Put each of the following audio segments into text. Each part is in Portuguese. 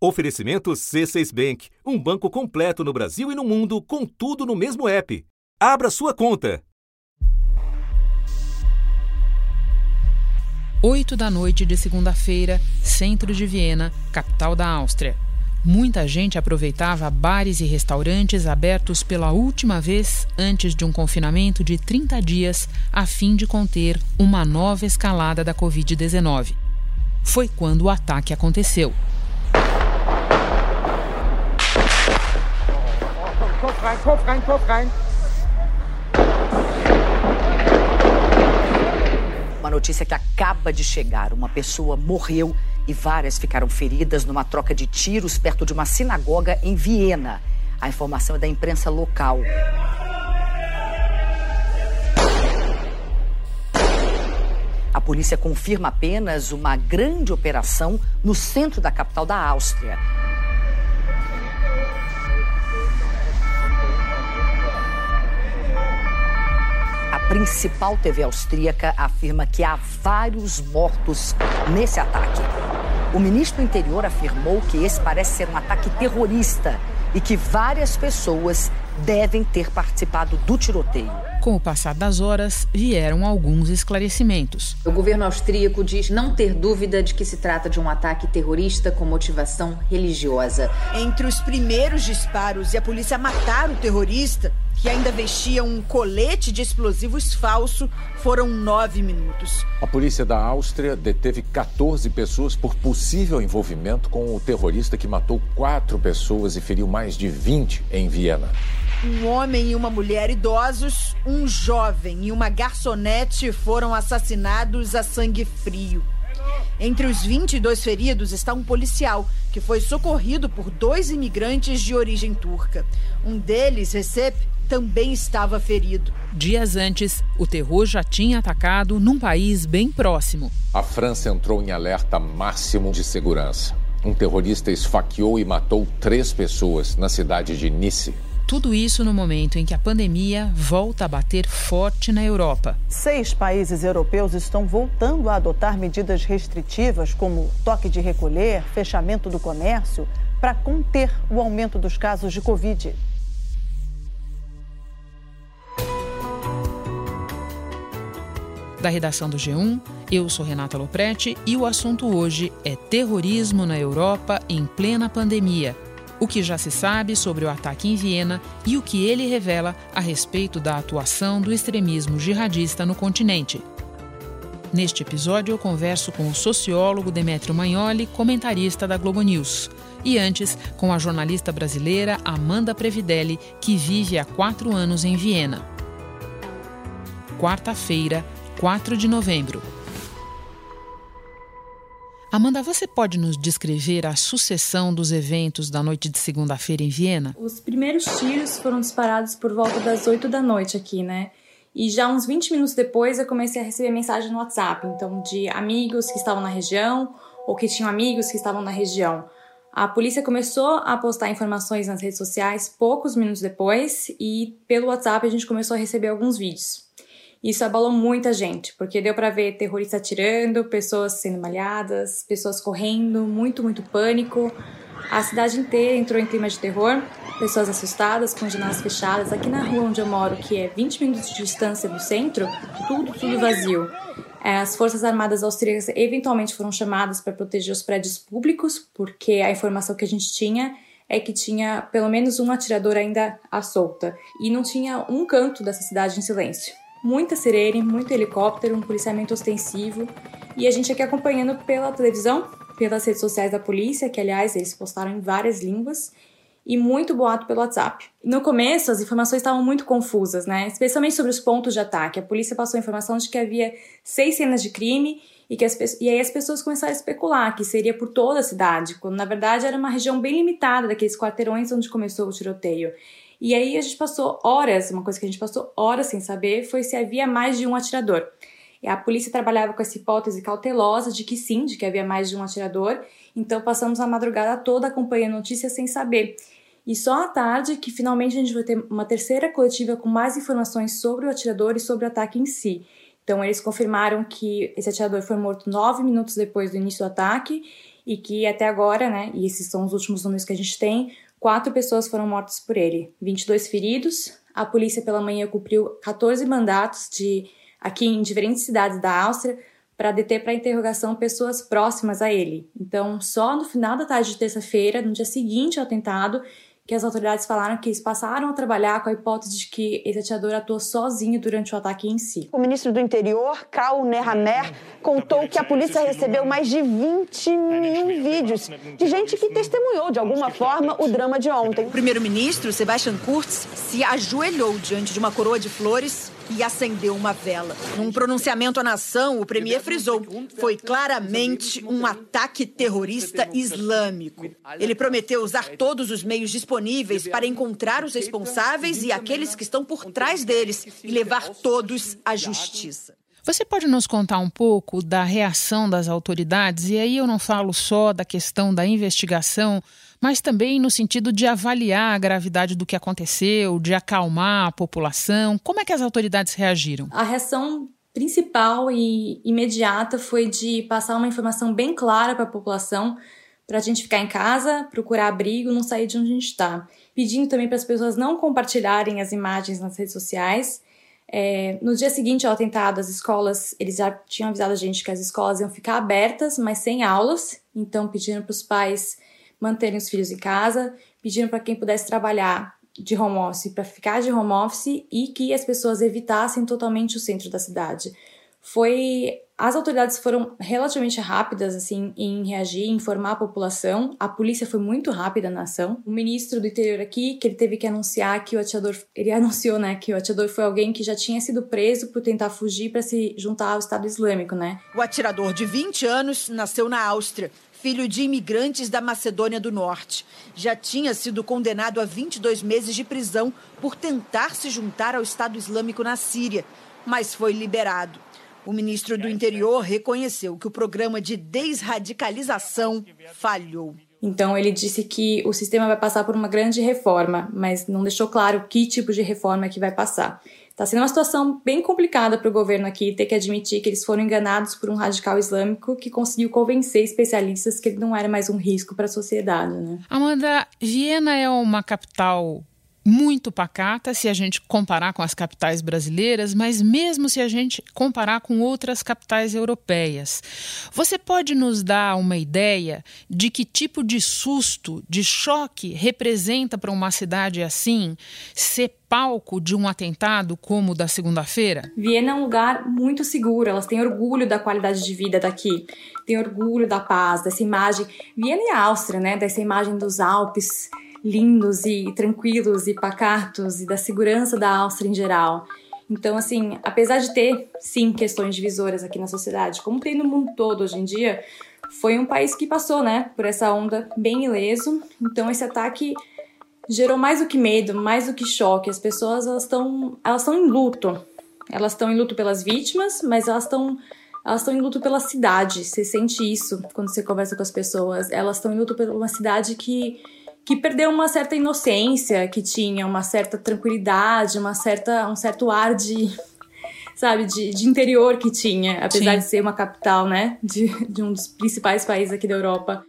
Oferecimento C6 Bank, um banco completo no Brasil e no mundo, com tudo no mesmo app. Abra sua conta. 8 da noite de segunda-feira, centro de Viena, capital da Áustria. Muita gente aproveitava bares e restaurantes abertos pela última vez antes de um confinamento de 30 dias a fim de conter uma nova escalada da Covid-19. Foi quando o ataque aconteceu. Rein, Kopf rein, Kopf rein. Uma notícia que acaba de chegar: uma pessoa morreu e várias ficaram feridas numa troca de tiros perto de uma sinagoga em Viena. A informação é da imprensa local. A polícia confirma apenas uma grande operação no centro da capital da Áustria. Principal TV austríaca afirma que há vários mortos nesse ataque. O ministro do Interior afirmou que esse parece ser um ataque terrorista e que várias pessoas devem ter participado do tiroteio. Com o passar das horas, vieram alguns esclarecimentos. O governo austríaco diz não ter dúvida de que se trata de um ataque terrorista com motivação religiosa. Entre os primeiros disparos e a polícia matar o terrorista, que ainda vestia um colete de explosivos falso, foram nove minutos. A polícia da Áustria deteve 14 pessoas por possível envolvimento com o terrorista que matou quatro pessoas e feriu mais de 20 em Viena. Um homem e uma mulher idosos, um jovem e uma garçonete foram assassinados a sangue frio. Entre os 22 feridos está um policial que foi socorrido por dois imigrantes de origem turca. Um deles, Recep, também estava ferido. Dias antes, o terror já tinha atacado num país bem próximo. A França entrou em alerta máximo de segurança. Um terrorista esfaqueou e matou três pessoas na cidade de Nice. Tudo isso no momento em que a pandemia volta a bater forte na Europa. Seis países europeus estão voltando a adotar medidas restritivas, como toque de recolher, fechamento do comércio, para conter o aumento dos casos de Covid. Da redação do G1, eu sou Renata Loprete e o assunto hoje é terrorismo na Europa em plena pandemia. O que já se sabe sobre o ataque em Viena e o que ele revela a respeito da atuação do extremismo jihadista no continente. Neste episódio, eu converso com o sociólogo Demetrio Magnoli, comentarista da Globo News. E antes, com a jornalista brasileira Amanda Previdelli, que vive há quatro anos em Viena. Quarta-feira, 4 de novembro. Amanda, você pode nos descrever a sucessão dos eventos da noite de segunda-feira em Viena? Os primeiros tiros foram disparados por volta das 8 da noite aqui, né? E já uns 20 minutos depois eu comecei a receber mensagem no WhatsApp, então de amigos que estavam na região ou que tinham amigos que estavam na região. A polícia começou a postar informações nas redes sociais poucos minutos depois e pelo WhatsApp a gente começou a receber alguns vídeos. Isso abalou muita gente, porque deu para ver terroristas atirando, pessoas sendo malhadas, pessoas correndo, muito, muito pânico. A cidade inteira entrou em clima de terror, pessoas assustadas, com janelas fechadas. Aqui na rua onde eu moro, que é 20 minutos de distância do centro, tudo, tudo vazio. É, as Forças Armadas Austríacas eventualmente foram chamadas para proteger os prédios públicos, porque a informação que a gente tinha é que tinha pelo menos um atirador ainda à solta. E não tinha um canto dessa cidade em silêncio muita sirene, muito helicóptero, um policiamento ostensivo. E a gente aqui acompanhando pela televisão, pelas redes sociais da polícia, que aliás eles postaram em várias línguas, e muito boato pelo WhatsApp. No começo, as informações estavam muito confusas, né? Especialmente sobre os pontos de ataque. A polícia passou a informação de que havia seis cenas de crime e que as, e aí as pessoas começaram a especular que seria por toda a cidade, quando na verdade era uma região bem limitada daqueles quarteirões onde começou o tiroteio. E aí a gente passou horas, uma coisa que a gente passou horas sem saber foi se havia mais de um atirador. E a polícia trabalhava com essa hipótese cautelosa de que sim, de que havia mais de um atirador, então passamos a madrugada toda acompanhando notícias sem saber. E só à tarde que finalmente a gente vai ter uma terceira coletiva com mais informações sobre o atirador e sobre o ataque em si. Então eles confirmaram que esse atirador foi morto nove minutos depois do início do ataque e que até agora, né, e esses são os últimos números que a gente tem, quatro pessoas foram mortas por ele, 22 feridos. A polícia pela manhã cumpriu 14 mandatos de aqui em diferentes cidades da Áustria para deter para interrogação pessoas próximas a ele. Então, só no final da tarde de terça-feira, no dia seguinte ao atentado, que as autoridades falaram que eles passaram a trabalhar com a hipótese de que esse atirador atuou sozinho durante o ataque em si. O ministro do Interior, Karl Nehammer, contou que a polícia recebeu mais de 20 mil vídeos de gente que testemunhou de alguma forma o drama de ontem. O primeiro-ministro, Sebastian Kurz, se ajoelhou diante de uma coroa de flores e acendeu uma vela. Num pronunciamento à nação, o premier frisou: foi claramente um ataque terrorista islâmico. Ele prometeu usar todos os meios disponíveis para encontrar os responsáveis e aqueles que estão por trás deles e levar todos à justiça. Você pode nos contar um pouco da reação das autoridades? E aí eu não falo só da questão da investigação, mas também no sentido de avaliar a gravidade do que aconteceu, de acalmar a população. Como é que as autoridades reagiram? A reação principal e imediata foi de passar uma informação bem clara para a população, para a gente ficar em casa, procurar abrigo, não sair de onde a gente está. Pedindo também para as pessoas não compartilharem as imagens nas redes sociais. É, no dia seguinte ao atentado, as escolas, eles já tinham avisado a gente que as escolas iam ficar abertas, mas sem aulas. Então, pediram para os pais manterem os filhos em casa, pedindo para quem pudesse trabalhar de home office para ficar de home office e que as pessoas evitassem totalmente o centro da cidade. Foi as autoridades foram relativamente rápidas assim em reagir, em informar a população. A polícia foi muito rápida na ação. O ministro do Interior aqui, que ele teve que anunciar que o atirador, ele anunciou, né, que o atirador foi alguém que já tinha sido preso por tentar fugir para se juntar ao Estado Islâmico, né? O atirador de 20 anos nasceu na Áustria filho de imigrantes da Macedônia do Norte. Já tinha sido condenado a 22 meses de prisão por tentar se juntar ao Estado Islâmico na Síria, mas foi liberado. O ministro do Interior reconheceu que o programa de desradicalização falhou. Então, ele disse que o sistema vai passar por uma grande reforma, mas não deixou claro que tipo de reforma é que vai passar. Está sendo uma situação bem complicada para o governo aqui ter que admitir que eles foram enganados por um radical islâmico que conseguiu convencer especialistas que ele não era mais um risco para a sociedade. Né? Amanda, Viena é uma capital muito pacata se a gente comparar com as capitais brasileiras, mas mesmo se a gente comparar com outras capitais europeias. Você pode nos dar uma ideia de que tipo de susto, de choque representa para uma cidade assim ser palco de um atentado como o da segunda-feira? Viena é um lugar muito seguro, elas têm orgulho da qualidade de vida daqui, têm orgulho da paz, dessa imagem. Viena e Áustria, né, dessa imagem dos Alpes lindos e tranquilos e pacatos e da segurança da Áustria em geral. Então, assim, apesar de ter, sim, questões divisoras aqui na sociedade, como tem no mundo todo hoje em dia, foi um país que passou, né, por essa onda bem ileso. Então, esse ataque gerou mais do que medo, mais do que choque. As pessoas, elas estão elas em luto. Elas estão em luto pelas vítimas, mas elas estão elas estão em luto pela cidade. Você sente isso quando você conversa com as pessoas. Elas estão em luto pela uma cidade que que perdeu uma certa inocência, que tinha uma certa tranquilidade, uma certa, um certo ar de, sabe, de, de interior que tinha, apesar Sim. de ser uma capital, né, de, de um dos principais países aqui da Europa.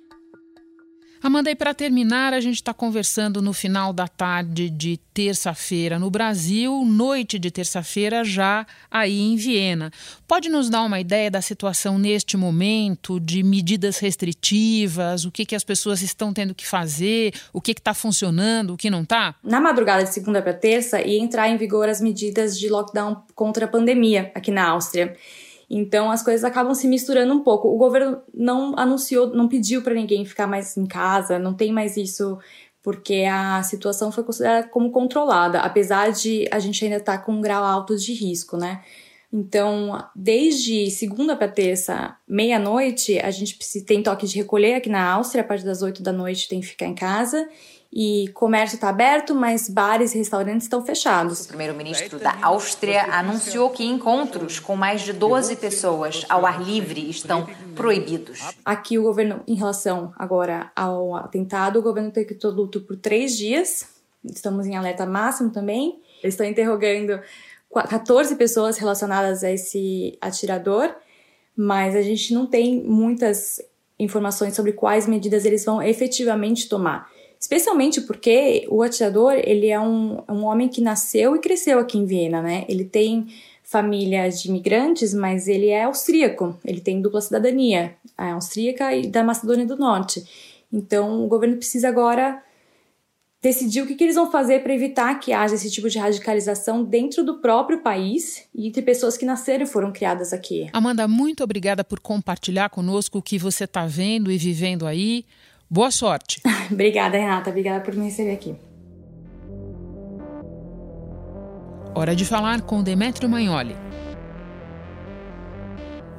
Amanda, e para terminar, a gente está conversando no final da tarde de terça-feira no Brasil, noite de terça-feira já aí em Viena. Pode nos dar uma ideia da situação neste momento, de medidas restritivas, o que, que as pessoas estão tendo que fazer, o que está funcionando, o que não está? Na madrugada de segunda para terça ia entrar em vigor as medidas de lockdown contra a pandemia aqui na Áustria. Então as coisas acabam se misturando um pouco. O governo não anunciou, não pediu para ninguém ficar mais em casa, não tem mais isso porque a situação foi considerada como controlada, apesar de a gente ainda estar tá com um grau alto de risco, né? Então, desde segunda para terça, meia-noite, a gente tem toque de recolher aqui na Áustria, a partir das 8 da noite tem que ficar em casa e comércio está aberto, mas bares e restaurantes estão fechados. O primeiro-ministro da Áustria anunciou que encontros com mais de 12 pessoas ao ar livre estão proibidos. Aqui o governo, em relação agora ao atentado, o governo decretou luto por três dias. Estamos em alerta máximo também. Eles estão interrogando 14 pessoas relacionadas a esse atirador, mas a gente não tem muitas informações sobre quais medidas eles vão efetivamente tomar. Especialmente porque o atirador, ele é um, um homem que nasceu e cresceu aqui em Viena, né? Ele tem família de imigrantes, mas ele é austríaco, ele tem dupla cidadania, é austríaca e da Macedônia do Norte. Então, o governo precisa agora decidir o que, que eles vão fazer para evitar que haja esse tipo de radicalização dentro do próprio país e entre pessoas que nasceram e foram criadas aqui. Amanda, muito obrigada por compartilhar conosco o que você está vendo e vivendo aí. Boa sorte. obrigada, Renata. Obrigada por me receber aqui. Hora de falar com Demetrio Magnoli.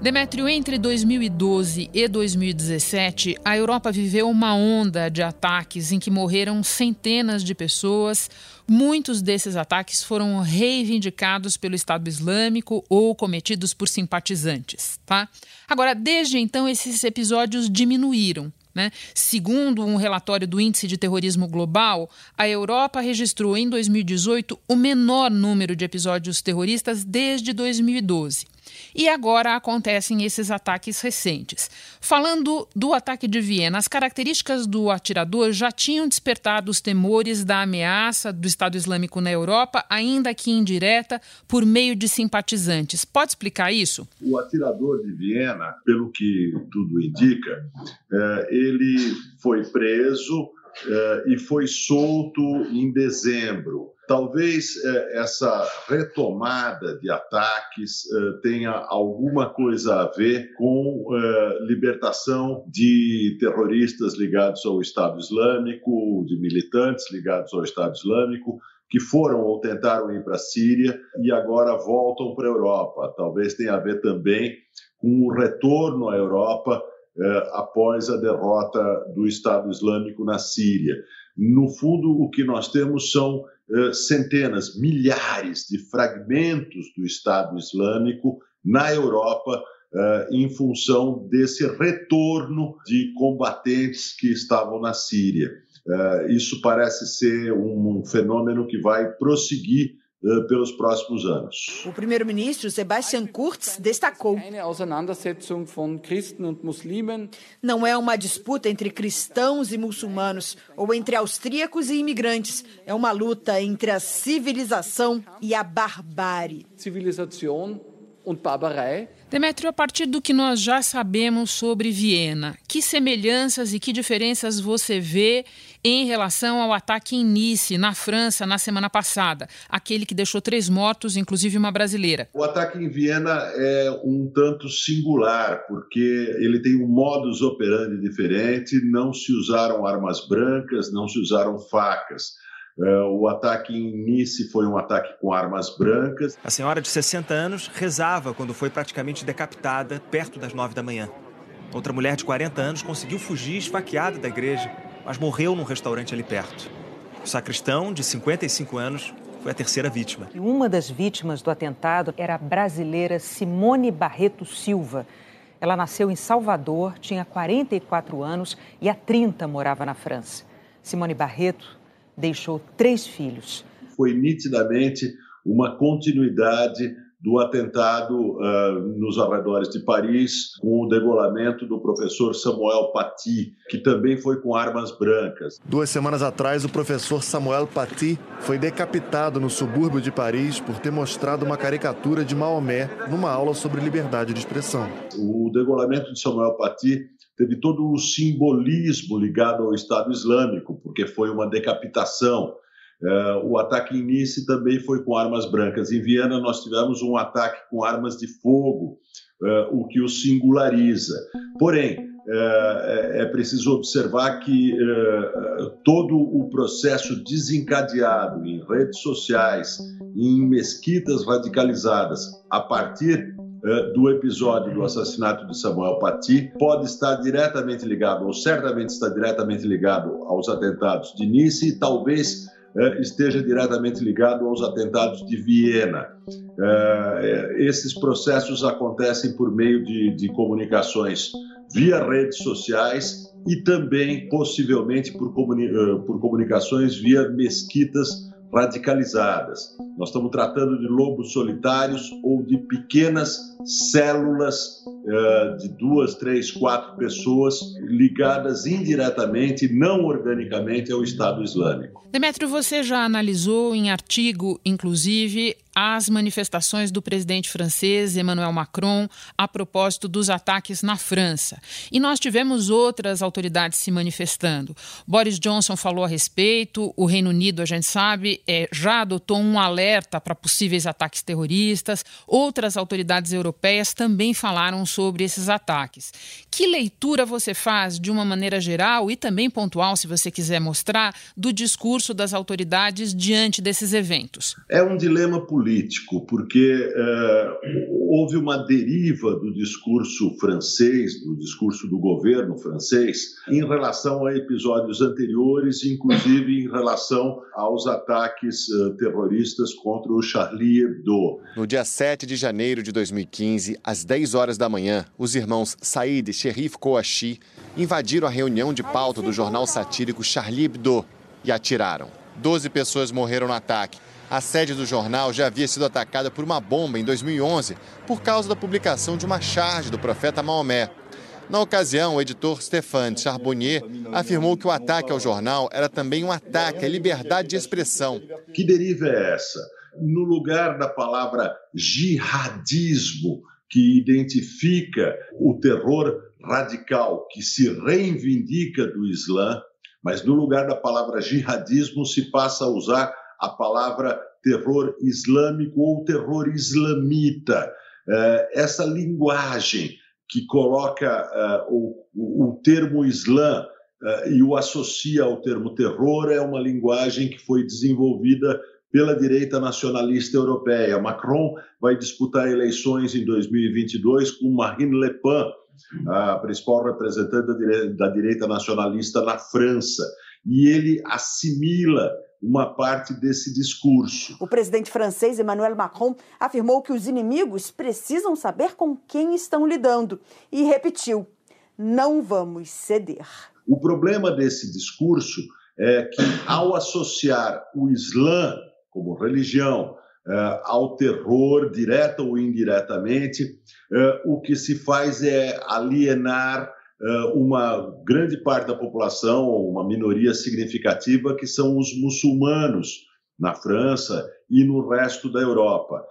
Demétrio, entre 2012 e 2017, a Europa viveu uma onda de ataques em que morreram centenas de pessoas. Muitos desses ataques foram reivindicados pelo Estado Islâmico ou cometidos por simpatizantes, tá? Agora, desde então, esses episódios diminuíram. Né? Segundo um relatório do Índice de Terrorismo Global, a Europa registrou em 2018 o menor número de episódios terroristas desde 2012. E agora acontecem esses ataques recentes. Falando do ataque de Viena, as características do atirador já tinham despertado os temores da ameaça do Estado Islâmico na Europa, ainda que indireta, por meio de simpatizantes. Pode explicar isso? O atirador de Viena, pelo que tudo indica, é, ele foi preso é, e foi solto em dezembro. Talvez eh, essa retomada de ataques eh, tenha alguma coisa a ver com eh, libertação de terroristas ligados ao Estado Islâmico, de militantes ligados ao Estado Islâmico, que foram ou tentaram ir para a Síria e agora voltam para a Europa. Talvez tenha a ver também com o retorno à Europa após a derrota do Estado Islâmico na Síria. No fundo, o que nós temos são eh, centenas, milhares de fragmentos do Estado Islâmico na Europa uh, em função desse retorno de combatentes que estavam na Síria. Uh, isso parece ser um, fenômeno que vai prosseguir eh, pelos próximos anos. O primeiro-ministro Sebastian Kurz destacou: Não é uma disputa entre cristãos e muçulmanos ou entre austríacos e imigrantes. É uma luta entre a civilização e a barbárie. Civilização e Barbarei. Demetrio, a partir do que nós já sabemos sobre Viena, que semelhanças e que diferenças você vê em relação ao ataque em Nice, na França, na semana passada, aquele que deixou três mortos, inclusive uma brasileira? O ataque em Viena é um tanto singular, porque ele tem um modus operandi diferente, não se usaram armas brancas, não se usaram facas. É, o ataque em Nice foi um ataque com armas brancas. A senhora de 60 anos rezava quando foi praticamente decapitada perto das 9 da manhã. Outra mulher de 40 anos conseguiu fugir esfaqueada da igreja, mas morreu num restaurante ali perto. O sacristão, de 55 anos, foi a terceira vítima. E uma das vítimas do atentado era a brasileira Simone Barreto Silva. Ela nasceu em Salvador, tinha 44 anos e há 30 morava na França. Simone Barreto deixou três filhos. Foi nitidamente uma continuidade do atentado uh, nos arredores de Paris, com o degolamento do professor Samuel Paty, que também foi com armas brancas. Duas semanas atrás, o professor Samuel Paty foi decapitado no subúrbio de Paris por ter mostrado uma caricatura de Maomé numa aula sobre liberdade de expressão. O degolamento de Samuel Paty teve todo o simbolismo ligado ao Estado Islâmico, porque foi uma decapitação. É, o ataque em Nice também foi com armas brancas. Em Viena, nós tivemos um ataque com armas de fogo, é, o que o singulariza. Porém, é, é preciso observar que todo o processo desencadeado em redes sociais, em mesquitas radicalizadas, a partir eh, do episódio do assassinato de Samuel Paty pode estar diretamente ligado, ou certamente está diretamente ligado aos atentados de Nice e talvez eh, esteja diretamente ligado aos atentados de Viena. Eh, esses processos acontecem por meio de, de comunicações via redes sociais e também, possivelmente, por, comuni por comunicações via mesquitas radicalizadas. nós estamos tratando de lobos solitários ou de pequenas células uh, de duas, três, quatro pessoas ligadas indiretamente, não organicamente, ao Estado Islâmico. Demetrio, você já analisou em artigo, inclusive, as manifestações do presidente francês Emmanuel Macron a propósito dos ataques na França. E nós tivemos outras autoridades se manifestando. Boris Johnson falou a respeito, o Reino Unido, a gente sabe, é, já adotou um alerta para possíveis ataques terroristas, outras autoridades europeias também falaram sobre esses ataques. Que leitura você faz, de uma maneira geral e também pontual, se você quiser mostrar, do discurso das autoridades diante desses eventos? É um dilema político político, porque é, houve uma deriva do discurso francês, do discurso do governo francês, em relação a episódios anteriores, inclusive em relação aos ataques uh, terroristas contra o Charlie Hebdo. No dia 7 de janeiro de 2015, às 10 horas da manhã, os irmãos Said e Sherif Kouachi invadiram a reunião de pauta do jornal satírico Charlie Hebdo e atiraram. Doze pessoas morreram no ataque. A sede do jornal já havia sido atacada por uma bomba em 2011 por causa da publicação de uma charge do profeta Maomé. Na ocasião, o editor Stéphane Charbonnier afirmou que o ataque ao jornal era também um ataque à liberdade de expressão. Que deriva é essa? No lugar da palavra jihadismo, que identifica o terror radical que se reivindica do Islã, mas no lugar da palavra jihadismo se passa a usar a palavra terror islâmico ou terror islamita. É, essa linguagem que coloca é, o, termo Islã é, e o associa ao termo terror é uma linguagem que foi desenvolvida pela direita nacionalista europeia. Macron vai disputar eleições em 2022 com Marine Le Pen, a principal representante da direita nacionalista na França. E ele assimila uma parte desse discurso. O presidente francês Emmanuel Macron afirmou que os inimigos precisam saber com quem estão lidando e repetiu: não vamos ceder. O problema desse discurso é que, ao associar o Islã como religião é, ao terror, direta ou indiretamente, é, o que se faz é alienar uma grande parte da população, uma minoria significativa, que são os muçulmanos na França e no resto da Europa.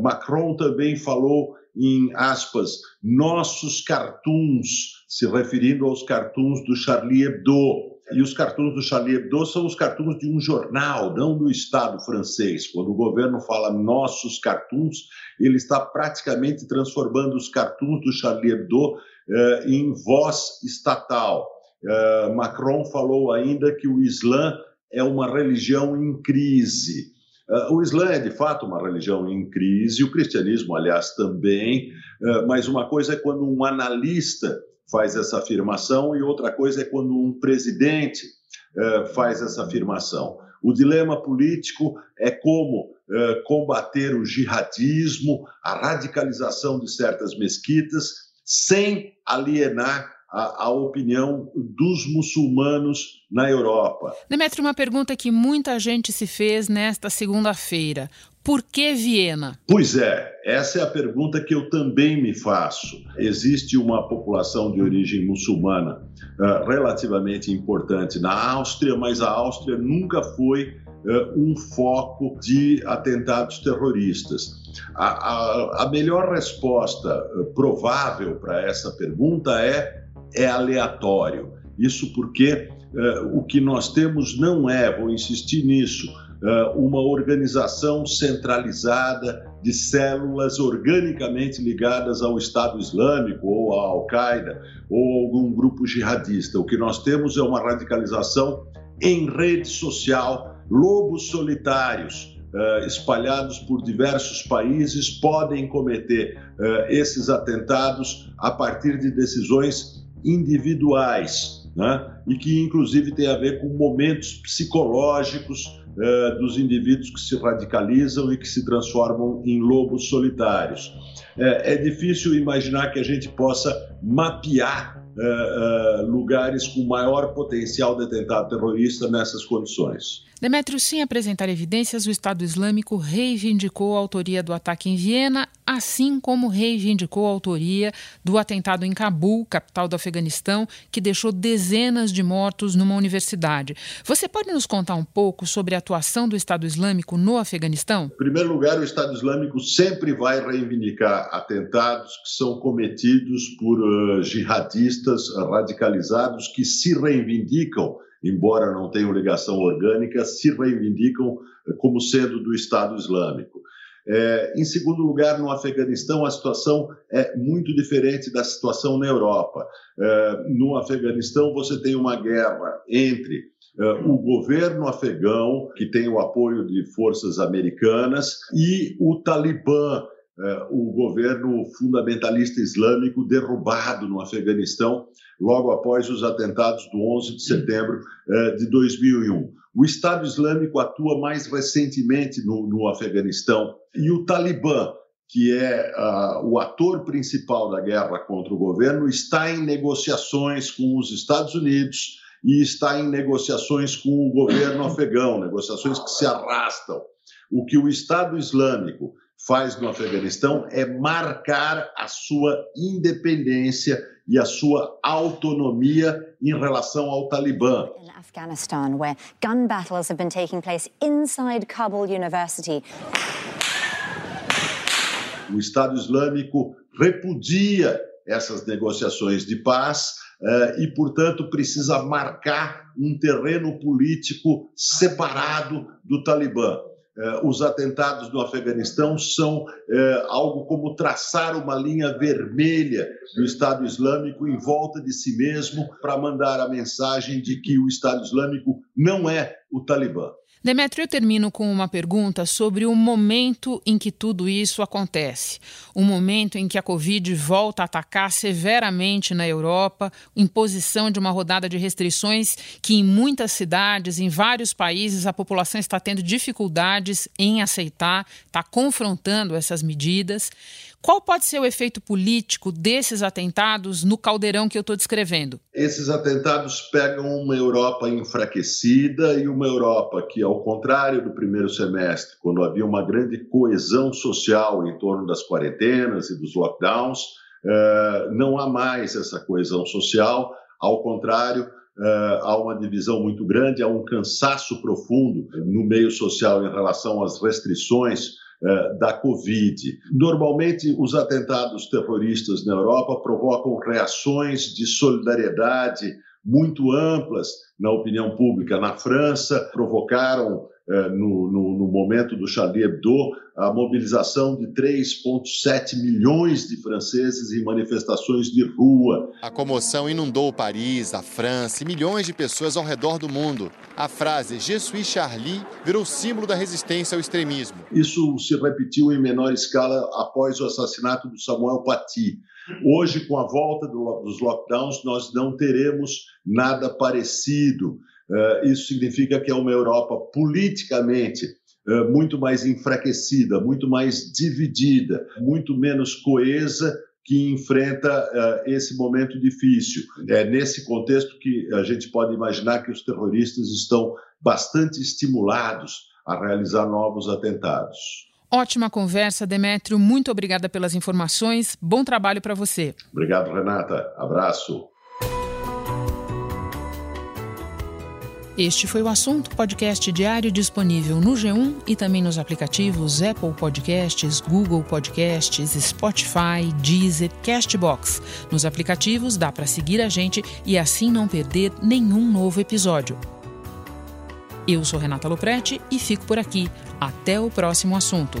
Macron também falou em aspas, nossos cartoons, se referindo aos cartoons do Charlie Hebdo. E os cartoons do Charlie Hebdo são os cartoons de um jornal, não do Estado francês. Quando o governo fala nossos cartoons, ele está praticamente transformando os cartoons do Charlie Hebdo eh, em voz estatal. Eh, Macron falou ainda que o Islã é uma religião em crise. Uh, o Islã é de fato uma religião em crise, o cristianismo, aliás, também, mas uma coisa é quando um analista faz essa afirmação e outra coisa é quando um presidente uh, faz essa afirmação. O dilema político é como combater o jihadismo, a radicalização de certas mesquitas, sem alienar a, a, opinião dos muçulmanos na Europa. Demetrio, uma pergunta que muita gente se fez nesta segunda-feira. Por que Viena? Pois é, essa é a pergunta que eu também me faço. Existe uma população de origem muçulmana uh, relativamente importante na Áustria, mas a Áustria nunca foi uh, um foco de atentados terroristas. A, a, a melhor resposta uh, provável para essa pergunta é é aleatório. Isso porque o que nós temos não é, vou insistir nisso, uma organização centralizada de células organicamente ligadas ao Estado Islâmico ou à Al-Qaeda ou algum grupo jihadista. O que nós temos é uma radicalização em rede social, lobos solitários. Uh, espalhados por diversos países podem cometer uh, esses atentados a partir de decisões individuais, né? e que inclusive tem a ver com momentos psicológicos eh, dos indivíduos que se radicalizam e que se transformam em lobos solitários. É, é difícil imaginar que a gente possa mapear uh, lugares com maior potencial de atentado terrorista nessas condições. Demétrio, sem apresentar evidências, o Estado Islâmico reivindicou a autoria do ataque em Viena, assim como reivindicou a autoria do atentado em Cabul, capital do Afeganistão, que deixou dezenas de mortos numa universidade. Você pode nos contar um pouco sobre a atuação do Estado Islâmico no Afeganistão? Em primeiro lugar, o Estado Islâmico sempre vai reivindicar atentados que são cometidos por uh, jihadistas radicalizados que se reivindicam embora não tenham ligação orgânica, se reivindicam eh, como sendo do Estado Islâmico. É, em segundo lugar, no Afeganistão, a situação é muito diferente da situação na Europa. É, no Afeganistão, você tem uma guerra entre é, o governo afegão, que tem o apoio de forças americanas, e o Talibã, o governo fundamentalista islâmico derrubado no Afeganistão logo após os atentados do 11 de setembro é, de 2001. O Estado Islâmico atua mais recentemente no, no Afeganistão e o Talibã, que é uh, o ator principal da guerra contra o governo, está em negociações com os Estados Unidos e está em negociações com o governo afegão, negociações que se arrastam. O que o Estado Islâmico faz no Afeganistão é marcar a sua independência e a sua autonomia em relação ao Talibã. In Afghanistan, where gun battles have been taking place inside Kabul University. O Estado Islâmico repudia essas negociações de paz uh, e, portanto, precisa marcar um terreno político separado do Talibã. Eh, os atentados no Afeganistão são eh, algo como traçar uma linha vermelha do Estado Islâmico em volta de si mesmo para mandar a mensagem de que o Estado Islâmico não é o Talibã. Demetrio, eu termino com uma pergunta sobre o momento em que tudo isso acontece. O momento em que a Covid volta a atacar severamente na Europa, imposição de uma rodada de restrições que em muitas cidades, em vários países, a população está tendo dificuldades em aceitar, está confrontando essas medidas. Qual pode ser o efeito político desses atentados no caldeirão que eu estou descrevendo? Esses atentados pegam uma Europa enfraquecida e uma Europa que, ao contrário do primeiro semestre, quando havia uma grande coesão social em torno das quarentenas e dos lockdowns, eh, não há mais essa coesão social. Ao contrário, eh, há uma divisão muito grande, há um cansaço profundo no meio social em relação às restrições eh, da Covid. Normalmente, os atentados terroristas na Europa provocam reações de solidariedade muito amplas na opinião pública. Na França, provocaram no, no, no, momento do Charlie Hebdo, a mobilização de 3,7 milhões de franceses em manifestações de rua. A comoção inundou Paris, a França e milhões de pessoas ao redor do mundo. A frase Je suis Charlie virou símbolo da resistência ao extremismo. Isso se repetiu em menor escala após o assassinato do Samuel Paty. Hoje, com a volta do, dos lockdowns, nós não teremos nada parecido. Eh, isso significa que é uma Europa politicamente eh, muito mais enfraquecida, muito mais dividida, muito menos coesa que enfrenta uh, esse momento difícil. É nesse contexto que a gente pode imaginar que os terroristas estão bastante estimulados a realizar novos atentados. Ótima conversa, Demétrio. Muito obrigada pelas informações. Bom trabalho para você. Obrigado, Renata. Abraço. Este foi o assunto podcast diário disponível no G1 e também nos aplicativos Apple Podcasts, Google Podcasts, Spotify, Deezer, Castbox. Nos aplicativos dá para seguir a gente e assim não perder nenhum novo episódio. Eu sou Renata Loprete e fico por aqui. Até o próximo assunto.